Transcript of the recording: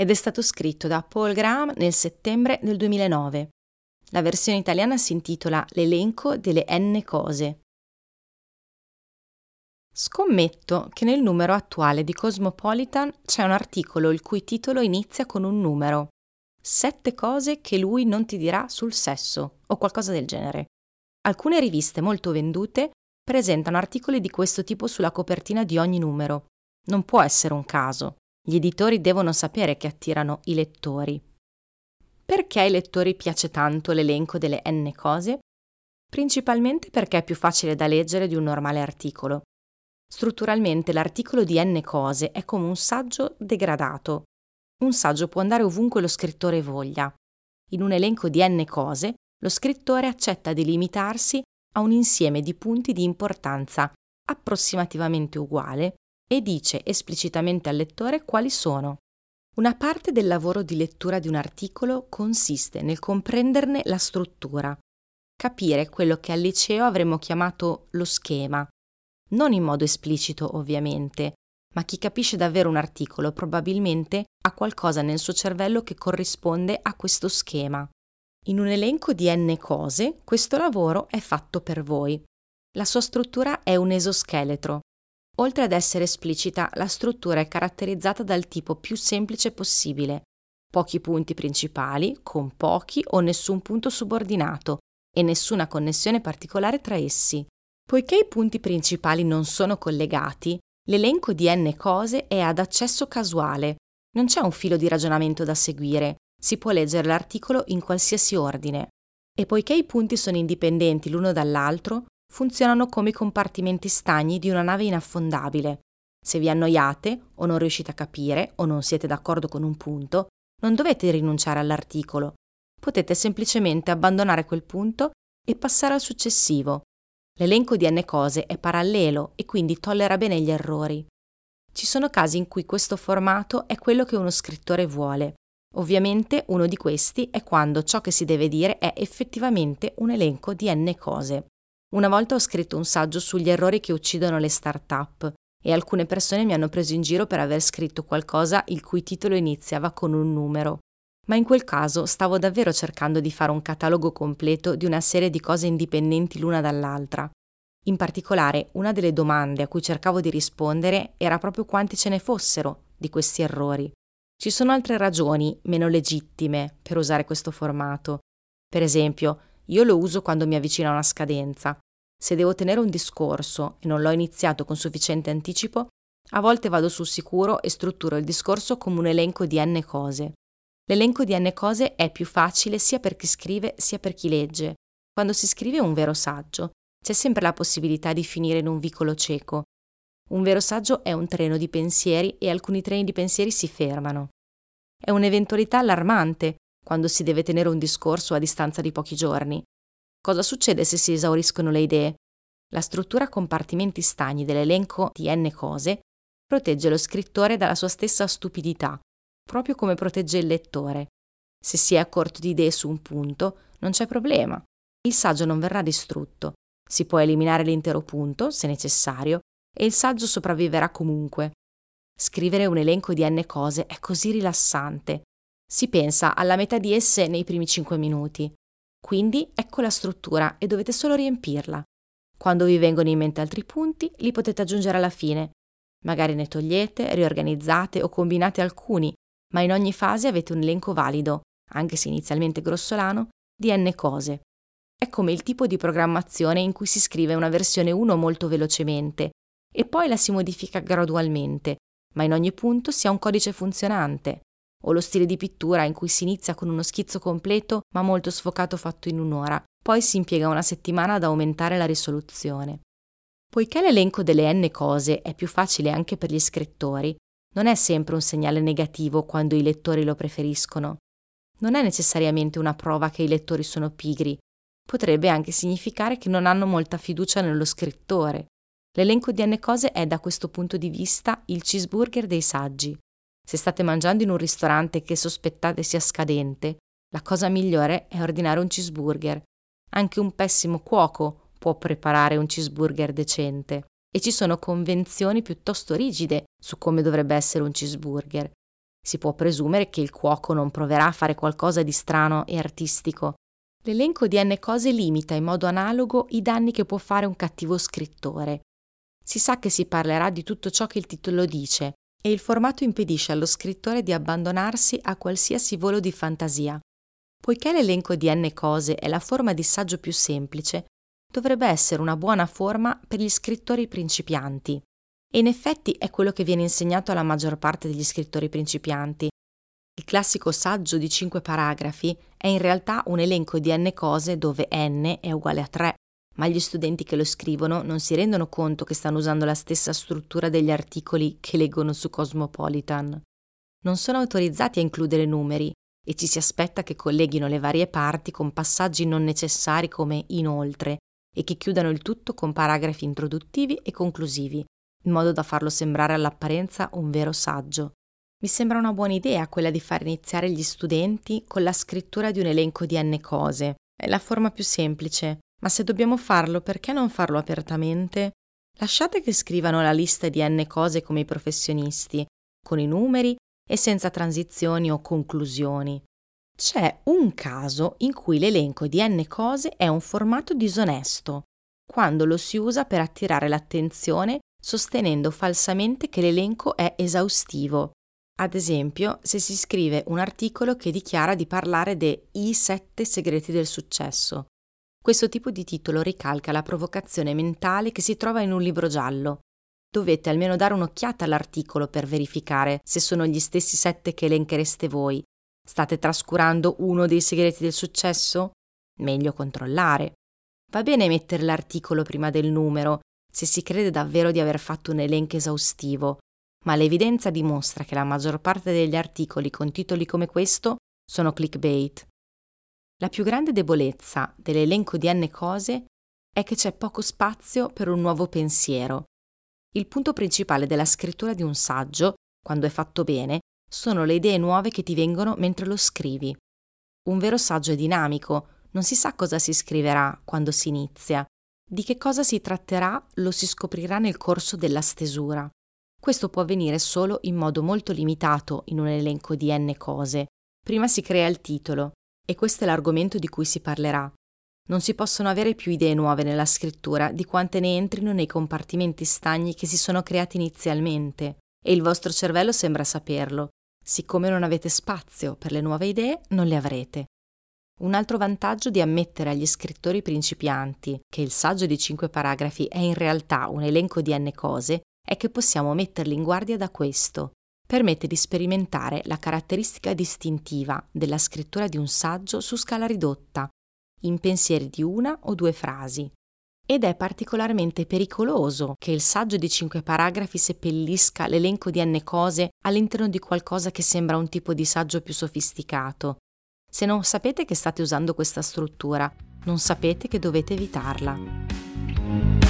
ed è stato scritto da Paul Graham nel settembre del 2009. La versione italiana si intitola L'elenco delle N cose. Scommetto che nel numero attuale di Cosmopolitan c'è un articolo il cui titolo inizia con un numero. Sette cose che lui non ti dirà sul sesso o qualcosa del genere. Alcune riviste molto vendute presentano articoli di questo tipo sulla copertina di ogni numero. Non può essere un caso. Gli editori devono sapere che attirano i lettori. Perché ai lettori piace tanto l'elenco delle n cose? Principalmente perché è più facile da leggere di un normale articolo. Strutturalmente l'articolo di n cose è come un saggio degradato. Un saggio può andare ovunque lo scrittore voglia. In un elenco di n cose, lo scrittore accetta di limitarsi a un insieme di punti di importanza approssimativamente uguale e dice esplicitamente al lettore quali sono. Una parte del lavoro di lettura di un articolo consiste nel comprenderne la struttura, capire quello che al liceo avremmo chiamato lo schema, non in modo esplicito ovviamente, ma chi capisce davvero un articolo probabilmente ha qualcosa nel suo cervello che corrisponde a questo schema. In un elenco di n cose, questo lavoro è fatto per voi. La sua struttura è un esoscheletro, Oltre ad essere esplicita, la struttura è caratterizzata dal tipo più semplice possibile, pochi punti principali, con pochi o nessun punto subordinato e nessuna connessione particolare tra essi. Poiché i punti principali non sono collegati, l'elenco di n cose è ad accesso casuale, non c'è un filo di ragionamento da seguire, si può leggere l'articolo in qualsiasi ordine. E poiché i punti sono indipendenti l'uno dall'altro, funzionano come i compartimenti stagni di una nave inaffondabile. Se vi annoiate o non riuscite a capire o non siete d'accordo con un punto, non dovete rinunciare all'articolo. Potete semplicemente abbandonare quel punto e passare al successivo. L'elenco di n cose è parallelo e quindi tollera bene gli errori. Ci sono casi in cui questo formato è quello che uno scrittore vuole. Ovviamente uno di questi è quando ciò che si deve dire è effettivamente un elenco di n cose. Una volta ho scritto un saggio sugli errori che uccidono le start-up e alcune persone mi hanno preso in giro per aver scritto qualcosa il cui titolo iniziava con un numero. Ma in quel caso stavo davvero cercando di fare un catalogo completo di una serie di cose indipendenti l'una dall'altra. In particolare, una delle domande a cui cercavo di rispondere era proprio quanti ce ne fossero di questi errori. Ci sono altre ragioni meno legittime per usare questo formato. Per esempio, io lo uso quando mi avvicino a una scadenza. Se devo tenere un discorso e non l'ho iniziato con sufficiente anticipo, a volte vado sul sicuro e strutturo il discorso come un elenco di n cose. L'elenco di n cose è più facile sia per chi scrive sia per chi legge. Quando si scrive un vero saggio, c'è sempre la possibilità di finire in un vicolo cieco. Un vero saggio è un treno di pensieri e alcuni treni di pensieri si fermano. È un'eventualità allarmante quando si deve tenere un discorso a distanza di pochi giorni. Cosa succede se si esauriscono le idee? La struttura a compartimenti stagni dell'elenco di n cose protegge lo scrittore dalla sua stessa stupidità, proprio come protegge il lettore. Se si è a corto di idee su un punto, non c'è problema. Il saggio non verrà distrutto. Si può eliminare l'intero punto, se necessario, e il saggio sopravviverà comunque. Scrivere un elenco di n cose è così rilassante. Si pensa alla metà di esse nei primi 5 minuti. Quindi ecco la struttura e dovete solo riempirla. Quando vi vengono in mente altri punti, li potete aggiungere alla fine. Magari ne togliete, riorganizzate o combinate alcuni, ma in ogni fase avete un elenco valido, anche se inizialmente grossolano, di n cose. È come il tipo di programmazione in cui si scrive una versione 1 molto velocemente e poi la si modifica gradualmente, ma in ogni punto si ha un codice funzionante o lo stile di pittura in cui si inizia con uno schizzo completo ma molto sfocato fatto in un'ora, poi si impiega una settimana ad aumentare la risoluzione. Poiché l'elenco delle n cose è più facile anche per gli scrittori, non è sempre un segnale negativo quando i lettori lo preferiscono. Non è necessariamente una prova che i lettori sono pigri, potrebbe anche significare che non hanno molta fiducia nello scrittore. L'elenco di N cose è da questo punto di vista il cheeseburger dei saggi. Se state mangiando in un ristorante che sospettate sia scadente, la cosa migliore è ordinare un cheeseburger. Anche un pessimo cuoco può preparare un cheeseburger decente e ci sono convenzioni piuttosto rigide su come dovrebbe essere un cheeseburger. Si può presumere che il cuoco non proverà a fare qualcosa di strano e artistico. L'elenco di n cose limita in modo analogo i danni che può fare un cattivo scrittore. Si sa che si parlerà di tutto ciò che il titolo dice, e il formato impedisce allo scrittore di abbandonarsi a qualsiasi volo di fantasia. Poiché l'elenco di n cose è la forma di saggio più semplice, dovrebbe essere una buona forma per gli scrittori principianti. E in effetti è quello che viene insegnato alla maggior parte degli scrittori principianti. Il classico saggio di cinque paragrafi è in realtà un elenco di n cose dove n è uguale a 3, ma gli studenti che lo scrivono non si rendono conto che stanno usando la stessa struttura degli articoli che leggono su Cosmopolitan. Non sono autorizzati a includere numeri e ci si aspetta che colleghino le varie parti con passaggi non necessari come inoltre e che chiudano il tutto con paragrafi introduttivi e conclusivi, in modo da farlo sembrare all'apparenza un vero saggio. Mi sembra una buona idea quella di far iniziare gli studenti con la scrittura di un elenco di n cose. È la forma più semplice, ma se dobbiamo farlo, perché non farlo apertamente? Lasciate che scrivano la lista di n cose come i professionisti, con i numeri e senza transizioni o conclusioni. C'è un caso in cui l'elenco di n cose è un formato disonesto, quando lo si usa per attirare l'attenzione sostenendo falsamente che l'elenco è esaustivo. Ad esempio, se si scrive un articolo che dichiara di parlare dei sette segreti del successo. Questo tipo di titolo ricalca la provocazione mentale che si trova in un libro giallo. Dovete almeno dare un'occhiata all'articolo per verificare se sono gli stessi sette che elenchereste voi State trascurando uno dei segreti del successo? Meglio controllare. Va bene mettere l'articolo prima del numero, se si crede davvero di aver fatto un elenco esaustivo, ma l'evidenza dimostra che la maggior parte degli articoli con titoli come questo sono clickbait. La più grande debolezza dell'elenco di n cose è che c'è poco spazio per un nuovo pensiero. Il punto principale della scrittura di un saggio, quando è fatto bene, sono le idee nuove che ti vengono mentre lo scrivi. Un vero saggio è dinamico, non si sa cosa si scriverà quando si inizia. Di che cosa si tratterà lo si scoprirà nel corso della stesura. Questo può avvenire solo in modo molto limitato in un elenco di n cose. Prima si crea il titolo, e questo è l'argomento di cui si parlerà. Non si possono avere più idee nuove nella scrittura di quante ne entrino nei compartimenti stagni che si sono creati inizialmente, e il vostro cervello sembra saperlo, Siccome non avete spazio per le nuove idee, non le avrete. Un altro vantaggio di ammettere agli scrittori principianti che il saggio di cinque paragrafi è in realtà un elenco di n cose è che possiamo metterli in guardia da questo. Permette di sperimentare la caratteristica distintiva della scrittura di un saggio su scala ridotta, in pensieri di una o due frasi, ed è particolarmente pericoloso che il saggio di cinque paragrafi seppellisca l'elenco di n cose all'interno di qualcosa che sembra un tipo di saggio più sofisticato. Se non sapete che state usando questa struttura, non sapete che dovete evitarla.